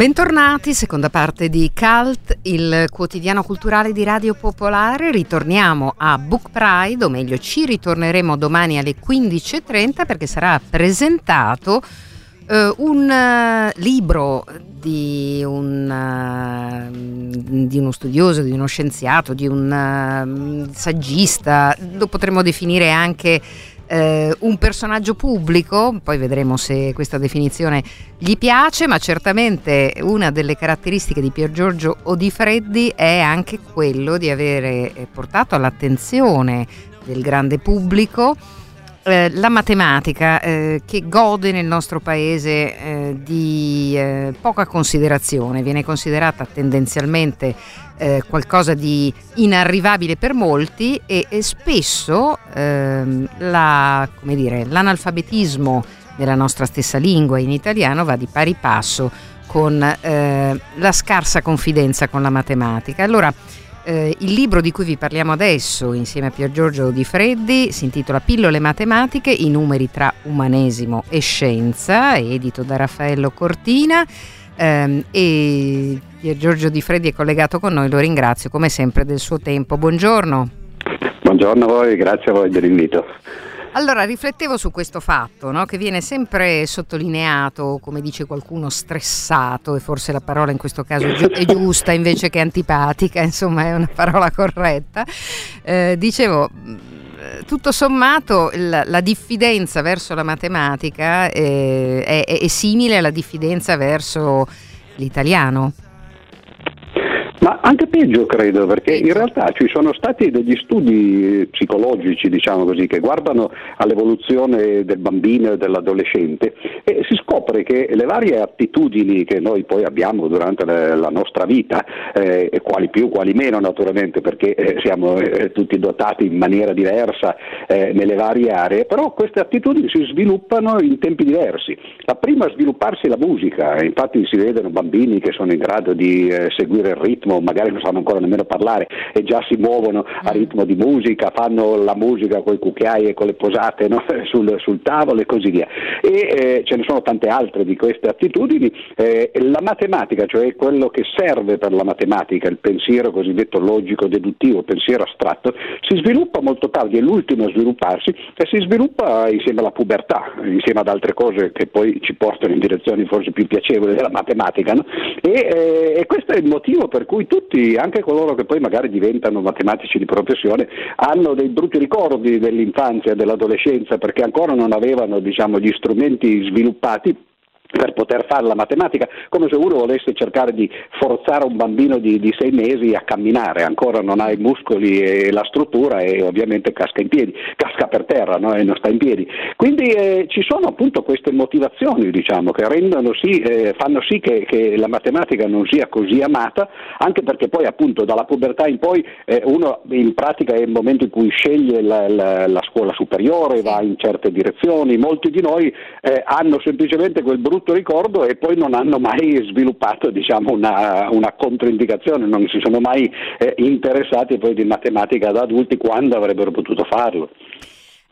Bentornati, seconda parte di Cult, il quotidiano culturale di Radio Popolare. Ritorniamo a Book Pride, o meglio ci ritorneremo domani alle 15.30 perché sarà presentato uh, un uh, libro di, un, uh, di, uno studioso, di uno scienziato, di un saggista, lo potremmo definire anche eh, un personaggio pubblico, poi vedremo se questa definizione gli piace, ma certamente una delle caratteristiche di Pier Giorgio Odifreddi è anche quello di avere eh, portato all'attenzione del grande pubblico eh, la matematica eh, che gode nel nostro paese eh, di eh, poca considerazione, viene considerata tendenzialmente eh, qualcosa di inarrivabile per molti e, e spesso ehm, la, dire, l'analfabetismo della nostra stessa lingua in italiano va di pari passo con la scarsa confidenza con la matematica. Allora, eh, il libro di cui vi parliamo adesso, insieme a Pier Giorgio Di Freddi, si intitola Pillole matematiche, i numeri tra umanesimo e scienza, edito da Raffaello Cortina. Ehm, e Pier Giorgio Di Freddi è collegato con noi, lo ringrazio come sempre del suo tempo. Buongiorno. Buongiorno a voi, grazie a voi dell'invito. Allora, riflettevo su questo fatto, no? che viene sempre sottolineato, come dice qualcuno, stressato, e forse la parola in questo caso è giusta invece che antipatica, insomma è una parola corretta. Eh, dicevo, tutto sommato la, la, diffidenza verso la matematica eh, è, è, è simile alla diffidenza verso l'italiano. Ma anche peggio credo, perché in realtà ci sono stati degli studi psicologici, diciamo così, che guardano all'evoluzione del bambino e dell'adolescente e si scopre che le varie attitudini che noi poi abbiamo durante la nostra vita, eh, quali più, quali meno naturalmente, perché eh, siamo eh, tutti dotati in maniera diversa eh, nelle varie aree, però queste attitudini si sviluppano in tempi diversi. La prima a svilupparsi è la musica, infatti si vedono bambini che sono in grado di eh, seguire il ritmo ritmo, magari non sanno ancora nemmeno parlare e già si muovono a mm. ritmo di musica, fanno la musica con i cucchiai e con le posate no? sul, sul, tavolo e così via. E eh, ce ne sono tante altre di queste attitudini. Eh, la matematica, cioè quello che serve per la matematica, il pensiero cosiddetto logico-deduttivo, il pensiero astratto, si sviluppa molto tardi, è l'ultimo a svilupparsi e si sviluppa insieme alla pubertà, insieme ad altre cose che poi ci portano in direzioni forse più piacevoli della matematica. No? E, eh, e questo è il motivo per cui cui tutti, anche coloro che poi magari diventano matematici di professione, hanno dei brutti ricordi dell'infanzia dell'adolescenza perché ancora non avevano diciamo, gli strumenti sviluppati per poter fare la matematica, come se uno volesse cercare di forzare un bambino di, di, sei mesi a camminare, ancora non ha i muscoli e la struttura e ovviamente casca in piedi, casca per terra no? e non sta in piedi. Quindi eh, ci sono appunto queste motivazioni diciamo, che sì, eh, fanno sì che, che, la matematica non sia così amata, anche perché poi appunto dalla pubertà in poi eh, uno in pratica è il momento in cui sceglie la, la, la scuola superiore, va in certe direzioni, molti di noi eh, hanno semplicemente quel brutto brutto ricordo e poi non hanno mai sviluppato diciamo, una, una, controindicazione, non si sono mai eh, interessati poi di matematica da adulti quando avrebbero potuto farlo.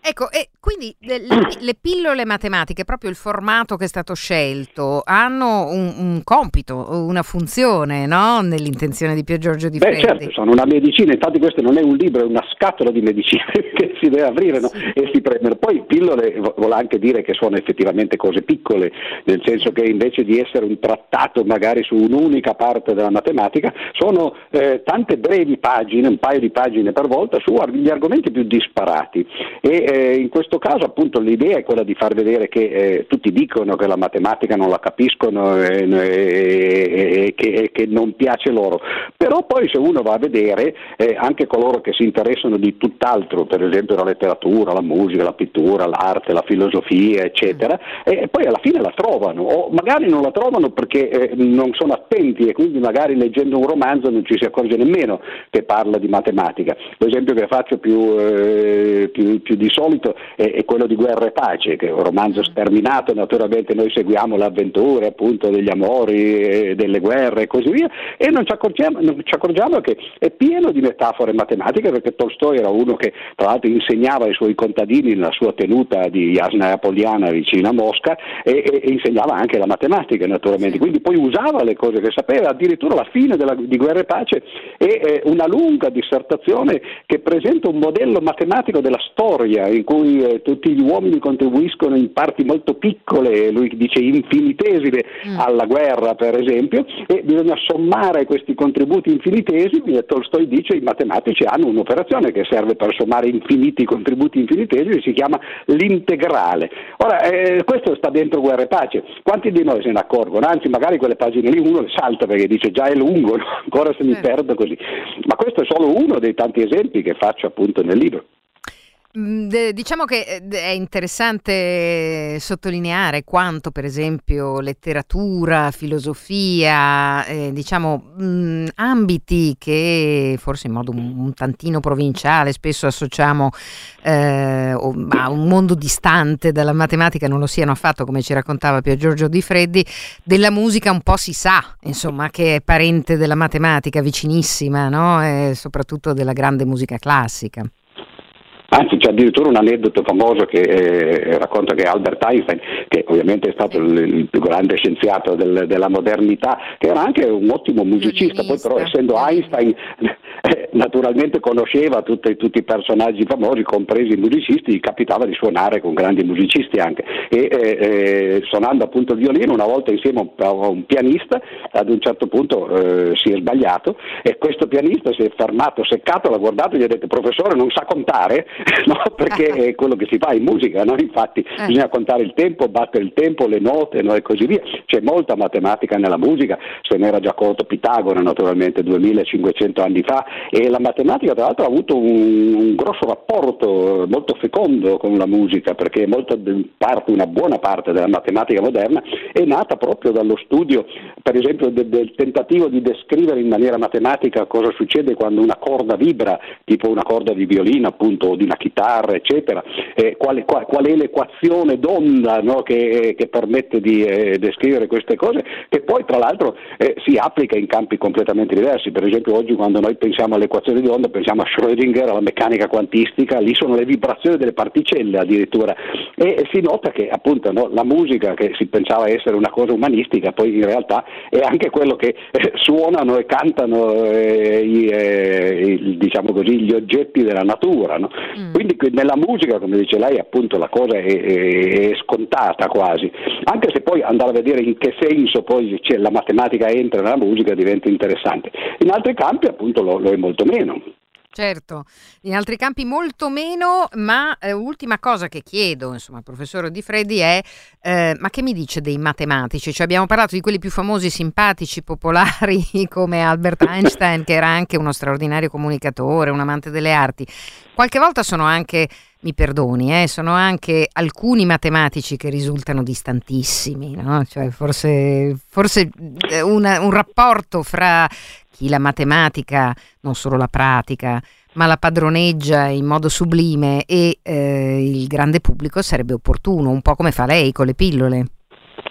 Ecco, e quindi le, le, pillole matematiche, proprio il formato che è stato scelto, hanno un, un compito, una funzione no? nell'intenzione di Pier Giorgio Di Freddi? Beh, certo, sono una medicina, infatti questo non è un libro, è una scatola di medicina che si deve aprire no? e si prendono. Poi pillole vuol anche dire che sono effettivamente cose piccole, nel senso che invece di essere un trattato magari su un'unica parte della matematica, sono eh, tante brevi pagine, un paio di pagine per volta, su gli argomenti più disparati. E, eh, in questo caso appunto l'idea è quella di far vedere che eh, tutti dicono che la matematica non la capiscono e, e, che, che, non piace loro, però poi se uno va a vedere eh, anche coloro che si interessano di tutt'altro, per esempio la letteratura, la musica, la pittura, l'arte, la filosofia, eccetera, e poi alla fine la trovano, o magari non la trovano perché eh, non sono attenti e quindi magari leggendo un romanzo non ci si accorge nemmeno che parla di matematica. L'esempio che faccio più, eh, più, più di solito è, è, quello di Guerra e Pace, che è un romanzo sterminato, naturalmente noi seguiamo le avventure appunto degli amori, delle guerre e così via, e non ci, non ci accorgiamo che è pieno di metafore matematiche perché Tolstoi era uno che tra l'altro insegnava ai suoi contadini nella sua tenuta di Jasna Apoliana vicino a Mosca e, e, e, insegnava anche la matematica naturalmente, quindi poi usava le cose che sapeva, addirittura alla fine della, di Guerra e Pace è eh, una lunga dissertazione che presenta un modello matematico della storia in cui eh, tutti gli uomini contribuiscono in parti molto piccole, lui dice infinitesime mm. alla guerra per esempio, e bisogna sommare questi contributi infinitesimi e Tolstoi dice i matematici hanno un'operazione che serve per sommare infiniti contributi infinitesimi, si chiama l'integrale. Ora, eh, questo sta dentro Guerra e Pace, quanti di noi se ne accorgono? Anzi, magari quelle pagine lì uno le salta perché dice già è lungo, ancora se mi eh. perdo così. Ma questo è solo uno dei tanti esempi che faccio appunto nel libro. Diciamo che eh, è interessante sottolineare quanto, per esempio, letteratura, filosofia, eh, diciamo, mh, ambiti che forse in modo un, un tantino provinciale spesso associamo eh, a un mondo distante dalla matematica, non lo siano affatto, come ci raccontava Pier Giorgio Di Freddi, della musica un po' si sa, insomma, che è parente della matematica, vicinissima, no? Soprattutto della grande musica classica. Anzi, c'è addirittura un aneddoto famoso che eh, racconta che Albert Einstein, che ovviamente è stato il, il più grande scienziato del, della modernità, che era anche un ottimo musicista, poi però essendo Einstein eh, naturalmente conosceva tutti, tutti, i personaggi famosi, compresi i musicisti, gli capitava di suonare con grandi musicisti anche. E eh, eh suonando appunto il violino, una volta insieme a un pianista, ad un certo punto eh, si è sbagliato e questo pianista si è fermato, seccato, l'ha guardato e gli ha detto professore non sa contare no? perché è quello che si fa in musica, no? infatti eh. bisogna contare il tempo, battere il tempo, le note no? e così via. C'è molta matematica nella musica, se ne era già accorto Pitagora naturalmente 2500 anni fa e la matematica tra l'altro ha avuto un, un grosso rapporto molto fecondo con la musica perché parte, una buona parte della matematica moderna è nata proprio dallo studio per esempio del, del tentativo di descrivere in maniera matematica cosa succede quando una corda vibra, tipo una corda di violino appunto o di una chitarra, eccetera, eh, qual, qual, qual, è l'equazione d'onda no, che, che, permette di eh, descrivere queste cose, che poi tra l'altro eh, si applica in campi completamente diversi. Per esempio oggi quando noi pensiamo all'equazione di onda pensiamo a Schrödinger, alla meccanica quantistica, lì sono le vibrazioni delle particelle addirittura e si nota che appunto no, la musica che si pensava essere una cosa umanistica poi in realtà è anche quello che eh, suonano e cantano eh, i, eh, diciamo così, gli oggetti della natura. No? Mm. Quindi nella musica, come dice lei, appunto la cosa è, è, è, scontata quasi, anche se poi andare a vedere in che senso poi la matematica entra nella musica diventa interessante. In altri campi appunto lo, lo è molto meno. Certo, in altri campi molto meno, ma eh, ultima cosa che chiedo insomma, al professore Di Freddi è eh, ma che mi dice dei matematici? Cioè, abbiamo parlato di quelli più famosi, simpatici, popolari come Albert Einstein che era anche uno straordinario comunicatore, un amante delle arti. Qualche volta sono anche, mi perdoni, eh, sono anche alcuni matematici che risultano distantissimi, no? cioè, forse, forse eh, una, un rapporto fra chi la matematica, non solo la pratica, ma la padroneggia in modo sublime e eh, il grande pubblico sarebbe opportuno, un po' come fa lei con le pillole.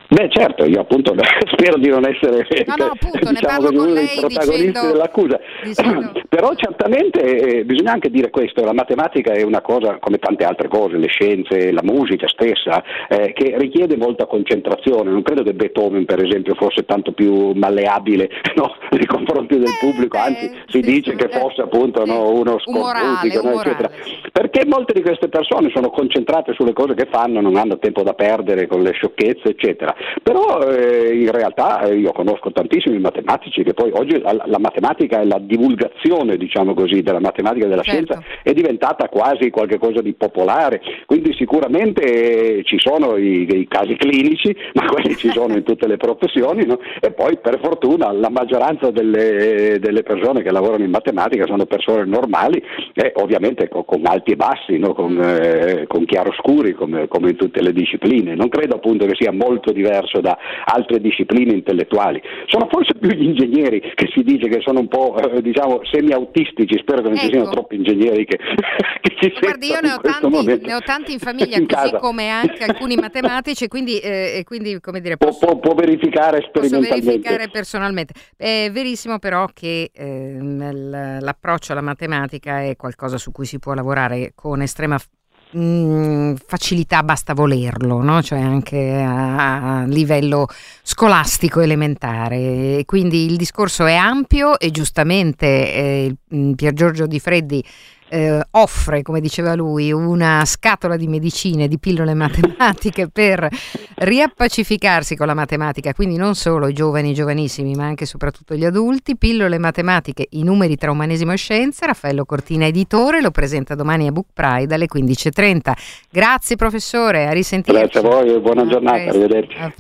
Beh certo, io appunto spero di non essere no, no, appunto, diciamo uno protagonisti dicendo, dell'accusa, dicendo... però certamente eh, bisogna anche dire questo, la matematica è una cosa come tante altre cose, le scienze, la musica stessa, eh, che richiede molta concentrazione, non credo che Beethoven per esempio fosse tanto più malleabile no, nei confronti del pubblico, anzi si dice che fosse appunto no, uno scorbutico, eccetera, perché molte di queste persone sono concentrate sulle cose che fanno, non hanno tempo da perdere con le sciocchezze, eccetera. Però eh, in realtà eh, io conosco tantissimi matematici che poi oggi la, la matematica e la divulgazione diciamo così, della matematica e della certo. scienza è diventata quasi qualcosa di popolare, quindi sicuramente ci sono i, i, casi clinici, ma quelli ci sono in tutte le professioni no? e poi per fortuna la maggioranza delle, delle, persone che lavorano in matematica sono persone normali e ovviamente con, con alti e bassi, no? con, eh, con chiaroscuri come, come in tutte le discipline. Non credo appunto che sia molto diverso da altre discipline intellettuali. Sono forse più gli ingegneri che si dice che sono un po' eh, diciamo semi-autistici, spero che non ecco. ci siano ecco. troppi ingegneri che ci Guardi, io ne ho, tanti, ne ho, tanti, in famiglia, in così casa. come anche alcuni matematici, quindi, eh, quindi come dire, posso, può, può, verificare sperimentalmente. Posso verificare personalmente. È verissimo però che eh, l'approccio alla matematica è qualcosa su cui si può lavorare con estrema mm, facilità basta volerlo, no? cioè anche a, a, livello scolastico elementare. Quindi il discorso è ampio e giustamente eh, Pier Giorgio Di Freddi eh, offre, come diceva lui, una scatola di medicine, di pillole matematiche per riappacificarsi con la matematica, quindi non solo i giovani, i giovanissimi, ma anche e soprattutto gli adulti. Pillole matematiche, i numeri tra umanesimo e scienza. Raffaello Cortina, editore, lo presenta domani a Book Pride alle 15.30. Grazie professore, a risentirci. Grazie a voi, buona a giornata, presto. arrivederci.